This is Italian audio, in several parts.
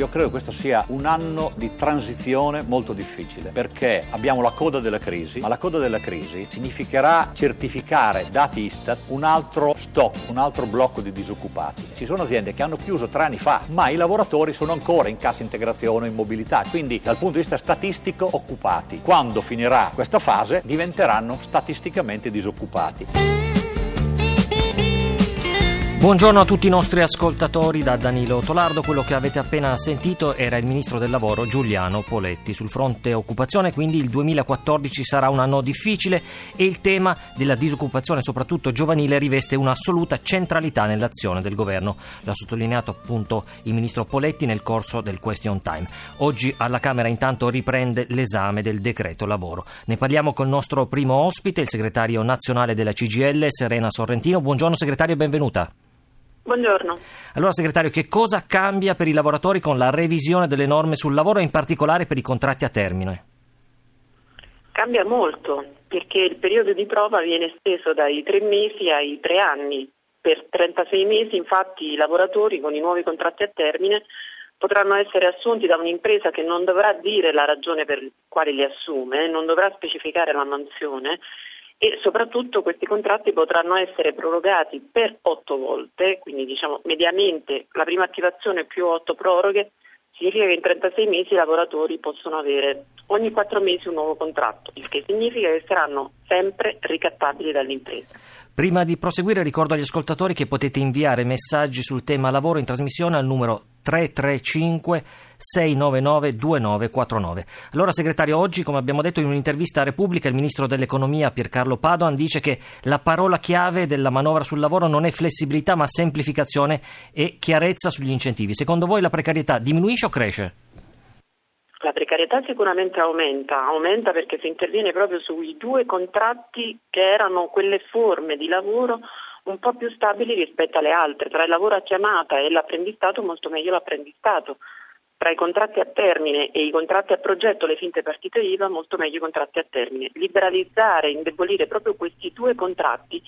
Io credo che questo sia un anno di transizione molto difficile perché abbiamo la coda della crisi, ma la coda della crisi significherà certificare, dati Istat, un altro stop, un altro blocco di disoccupati. Ci sono aziende che hanno chiuso tre anni fa, ma i lavoratori sono ancora in cassa integrazione o in mobilità, quindi dal punto di vista statistico occupati. Quando finirà questa fase diventeranno statisticamente disoccupati. Buongiorno a tutti i nostri ascoltatori da Danilo Tolardo. Quello che avete appena sentito era il ministro del lavoro Giuliano Poletti. Sul fronte occupazione, quindi, il 2014 sarà un anno difficile e il tema della disoccupazione, soprattutto giovanile, riveste un'assoluta centralità nell'azione del governo. L'ha sottolineato appunto il ministro Poletti nel corso del question time. Oggi alla Camera intanto riprende l'esame del decreto lavoro. Ne parliamo col nostro primo ospite, il segretario nazionale della CGL, Serena Sorrentino. Buongiorno segretario, benvenuta. Buongiorno. Allora, segretario, che cosa cambia per i lavoratori con la revisione delle norme sul lavoro e in particolare per i contratti a termine? Cambia molto perché il periodo di prova viene esteso dai tre mesi ai tre anni. Per 36 mesi, infatti, i lavoratori con i nuovi contratti a termine potranno essere assunti da un'impresa che non dovrà dire la ragione per la quale li assume, non dovrà specificare la mansione e soprattutto questi contratti potranno essere prorogati per otto volte, quindi diciamo mediamente la prima attivazione più otto proroghe significa che in 36 mesi i lavoratori possono avere ogni quattro mesi un nuovo contratto, il che significa che saranno sempre ricattabili dall'impresa. Prima di proseguire ricordo agli ascoltatori che potete inviare messaggi sul tema lavoro in trasmissione al numero 335 699 2949. Allora segretario, oggi come abbiamo detto in un'intervista a Repubblica il ministro dell'economia Piercarlo Padoan dice che la parola chiave della manovra sul lavoro non è flessibilità ma semplificazione e chiarezza sugli incentivi. Secondo voi la precarietà diminuisce o cresce? La precarietà sicuramente aumenta, aumenta perché si interviene proprio sui due contratti che erano quelle forme di lavoro un po' più stabili rispetto alle altre, tra il lavoro a chiamata e l'apprendistato molto meglio l'apprendistato, tra i contratti a termine e i contratti a progetto, le finte partite IVA, molto meglio i contratti a termine. Liberalizzare, indebolire proprio questi due contratti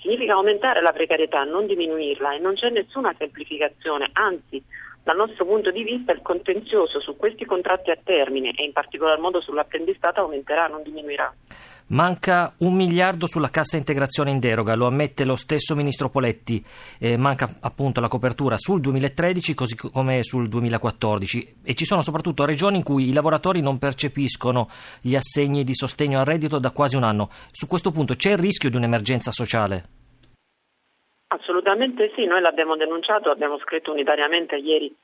significa aumentare la precarietà, non diminuirla e non c'è nessuna semplificazione, anzi dal nostro punto di vista il contenzioso su questi contratti a termine e in particolar modo sull'apprendistato aumenterà, non diminuirà. Manca un miliardo sulla cassa integrazione in deroga, lo ammette lo stesso ministro Poletti, eh, manca appunto la copertura sul 2013 così come sul 2014 e ci sono soprattutto regioni in cui i lavoratori non percepiscono gli assegni di sostegno al reddito da quasi un anno. Su questo punto c'è il rischio di un'emergenza sociale? Assolutamente sì, noi l'abbiamo denunciato, abbiamo scritto unitariamente ieri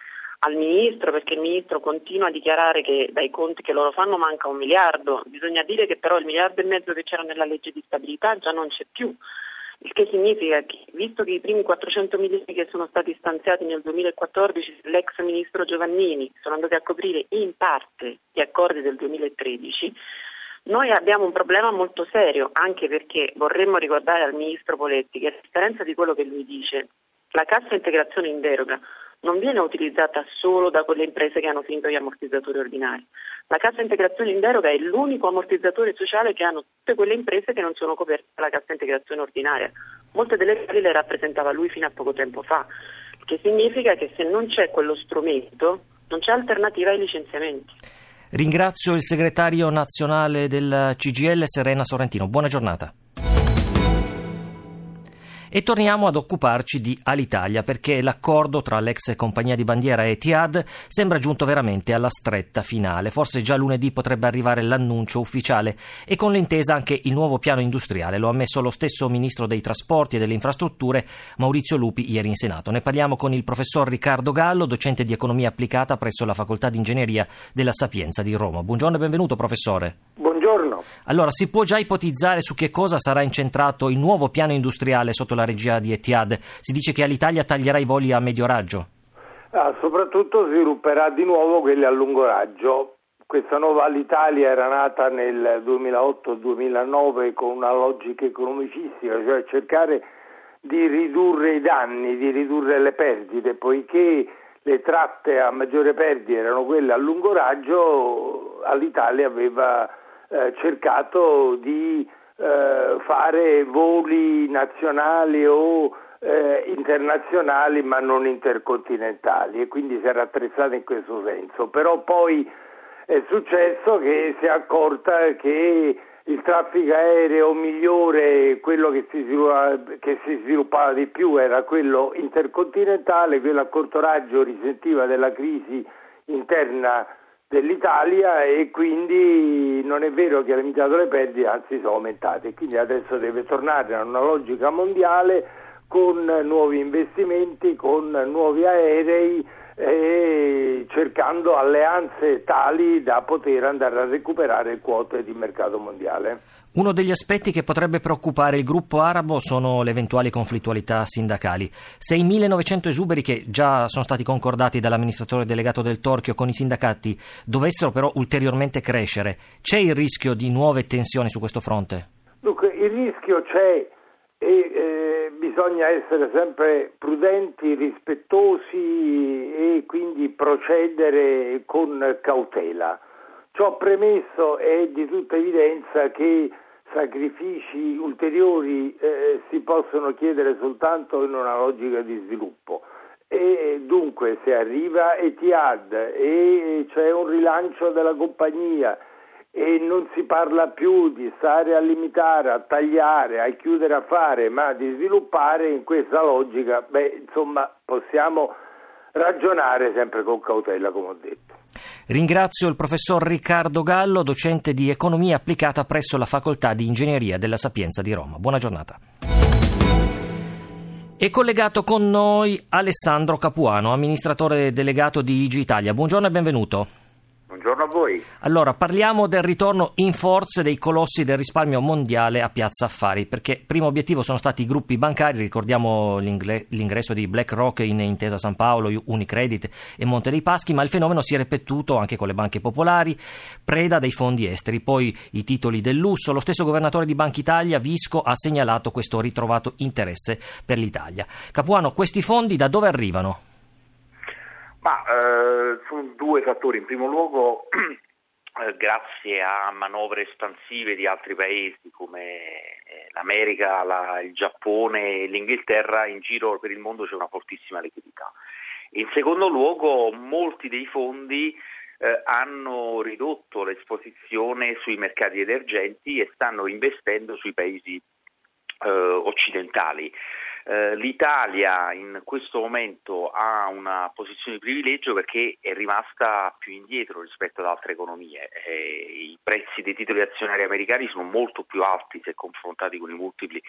al Ministro perché il Ministro continua a dichiarare che dai conti che loro fanno manca un miliardo, bisogna dire che però il miliardo e mezzo che c'era nella legge di stabilità già non c'è più, il che significa che visto che i primi 400 milioni che sono stati stanziati nel 2014 l'ex Ministro Giovannini sono andati a coprire in parte gli accordi del 2013, noi abbiamo un problema molto serio, anche perché vorremmo ricordare al Ministro Poletti che a differenza di quello che lui dice, la cassa integrazione in deroga non viene utilizzata solo da quelle imprese che hanno finito gli ammortizzatori ordinari. La cassa integrazione in deroga è l'unico ammortizzatore sociale che hanno tutte quelle imprese che non sono coperte dalla cassa integrazione ordinaria. Molte delle quali le rappresentava lui fino a poco tempo fa, che significa che se non c'è quello strumento non c'è alternativa ai licenziamenti. Ringrazio il segretario nazionale del CGL Serena Sorrentino. Buona giornata. E torniamo ad occuparci di Alitalia perché l'accordo tra l'ex compagnia di bandiera e Etihad sembra giunto veramente alla stretta finale. Forse già lunedì potrebbe arrivare l'annuncio ufficiale e con l'intesa anche il nuovo piano industriale. Lo ha ammesso lo stesso ministro dei trasporti e delle infrastrutture Maurizio Lupi ieri in Senato. Ne parliamo con il professor Riccardo Gallo, docente di economia applicata presso la facoltà di ingegneria della Sapienza di Roma. Buongiorno e benvenuto professore. Allora, si può già ipotizzare su che cosa sarà incentrato il nuovo piano industriale sotto la regia di Etihad? Si dice che Alitalia taglierà i voli a medio raggio. Ah, soprattutto svilupperà di nuovo quelli a lungo raggio. Questa nuova Alitalia era nata nel 2008-2009 con una logica economicistica, cioè cercare di ridurre i danni, di ridurre le perdite, poiché le tratte a maggiore perdita erano quelle a lungo raggio, Alitalia aveva eh, cercato di eh, fare voli nazionali o eh, internazionali ma non intercontinentali e quindi si era attrezzato in questo senso. Però poi è successo che si è accorta che il traffico aereo migliore, quello che si, che si, sviluppava di più era quello intercontinentale, quello a corto raggio risentiva della crisi interna dell'Italia e quindi non è vero che ha limitato le perdite, anzi sono aumentate, quindi adesso deve tornare a una logica mondiale con nuovi investimenti, con nuovi aerei e cercando alleanze tali da poter andare a recuperare quote di mercato mondiale. Uno degli aspetti che potrebbe preoccupare il gruppo arabo sono le eventuali conflittualità sindacali. Se i 1900 esuberi che già sono stati concordati dall'amministratore delegato del Torchio con i sindacati dovessero però ulteriormente crescere, c'è il rischio di nuove tensioni su questo fronte? Dunque, il rischio c'è e eh, bisogna essere sempre prudenti, rispettosi e quindi procedere con cautela. Ciò premesso è di tutta evidenza che sacrifici ulteriori eh, si possono chiedere soltanto in una logica di sviluppo e dunque se arriva Etihad e c'è un rilancio della compagnia e non si parla più di stare a limitare, a tagliare, a chiudere a fare, ma di sviluppare in questa logica, beh, insomma, possiamo ragionare sempre con cautela, come ho detto. Ringrazio il professor Riccardo Gallo, docente di economia applicata presso la Facoltà di Ingegneria della Sapienza di Roma. Buona giornata. È collegato con noi Alessandro Capuano, amministratore delegato di IG Italia. Buongiorno e benvenuto. Buongiorno a voi. Allora, parliamo del ritorno in forza dei colossi del risparmio mondiale a Piazza Affari, perché primo obiettivo sono stati i gruppi bancari, ricordiamo l'ingresso di BlackRock in Intesa San Paolo, Unicredit e Monte dei Paschi, ma il fenomeno si è ripetuto anche con le banche popolari, preda dei fondi esteri, poi i titoli del lusso. Lo stesso governatore di Banca Italia, Visco, ha segnalato questo ritrovato interesse per l'Italia. Capuano, questi fondi da dove arrivano? Ma eh, sono due fattori. In primo luogo, eh, grazie a manovre espansive di altri paesi come eh, l'America, la, il Giappone e l'Inghilterra, in giro per il mondo c'è una fortissima liquidità. In secondo luogo, molti dei fondi eh, hanno ridotto l'esposizione sui mercati emergenti e stanno investendo sui paesi eh, occidentali. Eh, L'Italia in questo momento ha una posizione di privilegio perché è rimasta più indietro rispetto ad altre economie. Eh, I prezzi dei titoli azionari americani sono molto più alti se confrontati con i multipli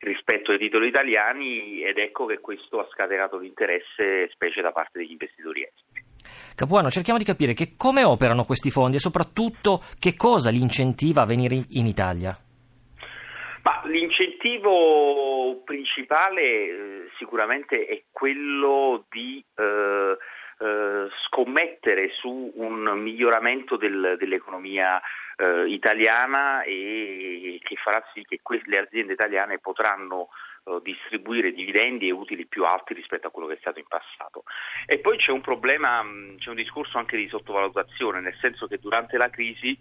rispetto ai titoli italiani ed ecco che questo ha scatenato l'interesse specie da parte degli investitori esteri. Capuano, cerchiamo di capire come operano questi fondi e soprattutto che cosa li incentiva a venire in Italia. L'incentivo principale eh, sicuramente è quello di eh, eh, scommettere su un miglioramento del, dell'economia eh, italiana e che farà sì che que- le aziende italiane potranno eh, distribuire dividendi e utili più alti rispetto a quello che è stato in passato. E poi c'è un problema, c'è un discorso anche di sottovalutazione, nel senso che durante la crisi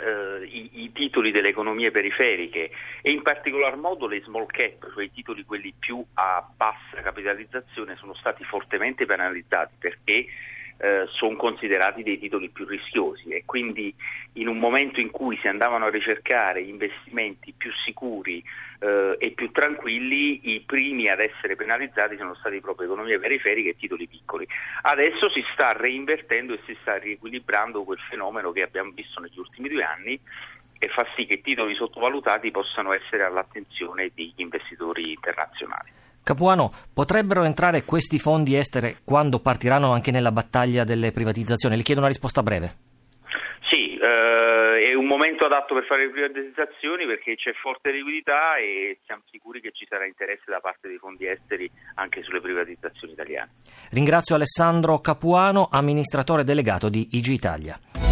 eh, i, i, titoli delle economie periferiche e in particolar modo le small cap, cioè i titoli quelli più a bassa capitalizzazione, sono stati fortemente penalizzati perché eh, sono considerati dei titoli più rischiosi e quindi in un momento in cui si andavano a ricercare investimenti più sicuri eh, e più tranquilli, i primi ad essere penalizzati sono stati proprio economie periferiche e titoli piccoli. Adesso si sta reinvertendo e si sta riequilibrando quel fenomeno che abbiamo visto negli ultimi due anni e fa sì che titoli sottovalutati possano essere all'attenzione degli investitori internazionali. Capuano, potrebbero entrare questi fondi esteri quando partiranno anche nella battaglia delle privatizzazioni? Le chiedo una risposta breve. Sì, eh, è un momento adatto per fare le privatizzazioni perché c'è forte liquidità e siamo sicuri che ci sarà interesse da parte dei fondi esteri anche sulle privatizzazioni italiane. Ringrazio Alessandro Capuano, amministratore delegato di IG Italia.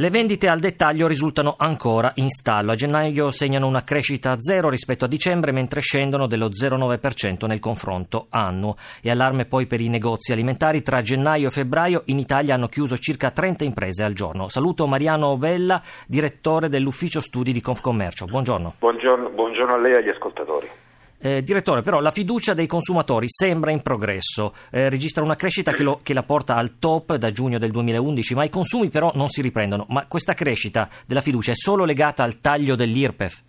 Le vendite al dettaglio risultano ancora in stallo. A gennaio segnano una crescita zero rispetto a dicembre, mentre scendono dello 0,9% nel confronto annuo. E allarme poi per i negozi alimentari. Tra gennaio e febbraio in Italia hanno chiuso circa 30 imprese al giorno. Saluto Mariano Vella, direttore dell'ufficio studi di Confcommercio. Buongiorno. Buongiorno, buongiorno a lei e agli ascoltatori. Eh, direttore, però la fiducia dei consumatori sembra in progresso, eh, registra una crescita che, lo, che, la porta al top da giugno del 2011, ma i consumi però non si riprendono. Ma questa crescita della fiducia è solo legata al taglio dell'IRPEF?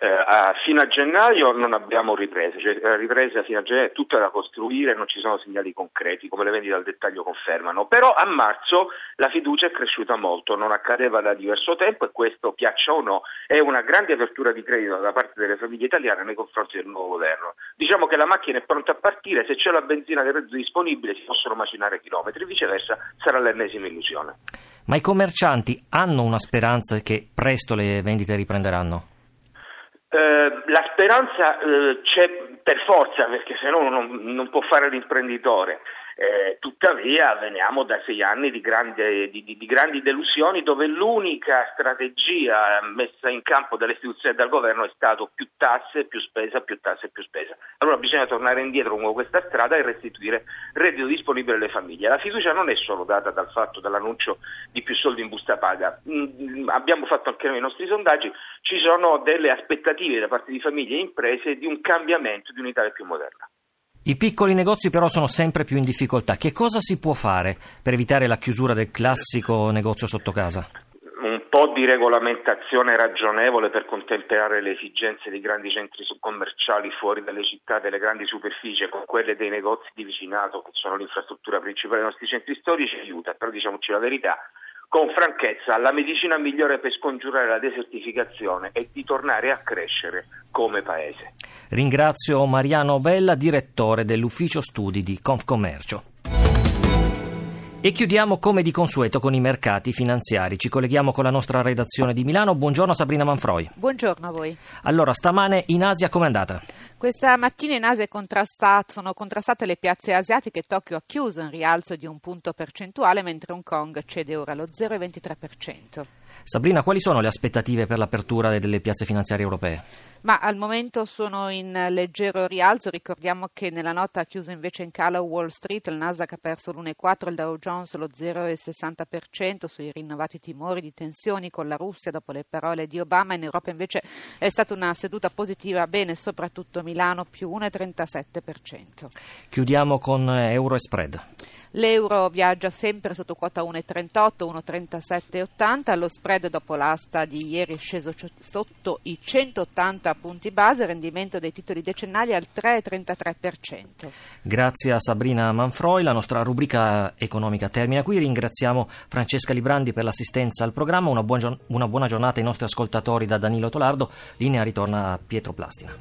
A, fino a gennaio non abbiamo riprese, cioè la ripresa fino a gennaio è tutta da costruire, non ci sono segnali concreti, come le vendite al dettaglio confermano, però a marzo la fiducia è cresciuta molto, non accadeva da diverso tempo e questo, piaccia o no, è una grande apertura di credito da parte delle famiglie italiane nei confronti del nuovo governo. Diciamo che la macchina è pronta a partire, se c'è la benzina del rezzo disponibile si possono macinare chilometri, viceversa sarà l'ennesima illusione. Ma i commercianti hanno una speranza che presto le vendite riprenderanno? Eh, la speranza eh, c'è per forza perché se no non, non può fare l'imprenditore. Eh, tuttavia veniamo da sei anni di, grande, di, di, di, grandi delusioni dove l'unica strategia messa in campo dalle istituzioni e dal governo è stato più tasse, più spesa, più tasse, più spesa. Allora bisogna tornare indietro lungo questa strada e restituire reddito disponibile alle famiglie. La fiducia non è solo data dal fatto dall'annuncio di più soldi in busta paga. Mm, abbiamo fatto anche noi i nostri sondaggi, ci sono delle aspettative da parte di famiglie e imprese di un cambiamento di un'Italia più moderna. I piccoli negozi però sono sempre più in difficoltà. Che cosa si può fare per evitare la chiusura del classico negozio sotto casa? Un po' di regolamentazione ragionevole per contemperare le esigenze dei grandi centri commerciali fuori dalle città, delle grandi superfici con quelle dei negozi di vicinato che sono l'infrastruttura principale dei nostri centri storici aiuta, però diciamoci la verità, con franchezza la medicina migliore per scongiurare la desertificazione è di tornare a crescere come paese. Ringrazio Mariano Bella, direttore dell'ufficio studi di Confcommercio. E chiudiamo come di consueto con i mercati finanziari. Ci colleghiamo con la nostra redazione di Milano. Buongiorno Sabrina Manfroi. Buongiorno a voi. Allora, stamane in Asia com'è andata? Questa mattina in Asia sono contrastate le piazze asiatiche. Tokyo ha chiuso in rialzo di un punto percentuale, mentre Hong Kong cede ora lo 0,23%. Sabrina, quali sono le aspettative per l'apertura delle piazze finanziarie europee? Ma al momento sono in leggero rialzo. Ricordiamo che nella nota ha chiuso invece in calo Wall Street, il Nasdaq ha perso l'1,4, il Dow Jones lo 0,60% sui rinnovati timori di tensioni con la Russia dopo le parole di Obama. In Europa invece è stata una seduta positiva, bene, soprattutto Milano più 1,37%. Chiudiamo con euro e spread. L'euro viaggia sempre sotto quota 1,38, 1,37,80. Lo spread dopo l'asta di ieri è sceso sotto i 180 punti base, rendimento dei titoli decennali al 3,33%. Grazie a Sabrina Manfroi, la nostra rubrica economica termina qui. Ringraziamo Francesca Librandi per l'assistenza al programma. Una, buona giornata ai nostri ascoltatori da Danilo Tolardo. Linea ritorna a Pietro Plastina.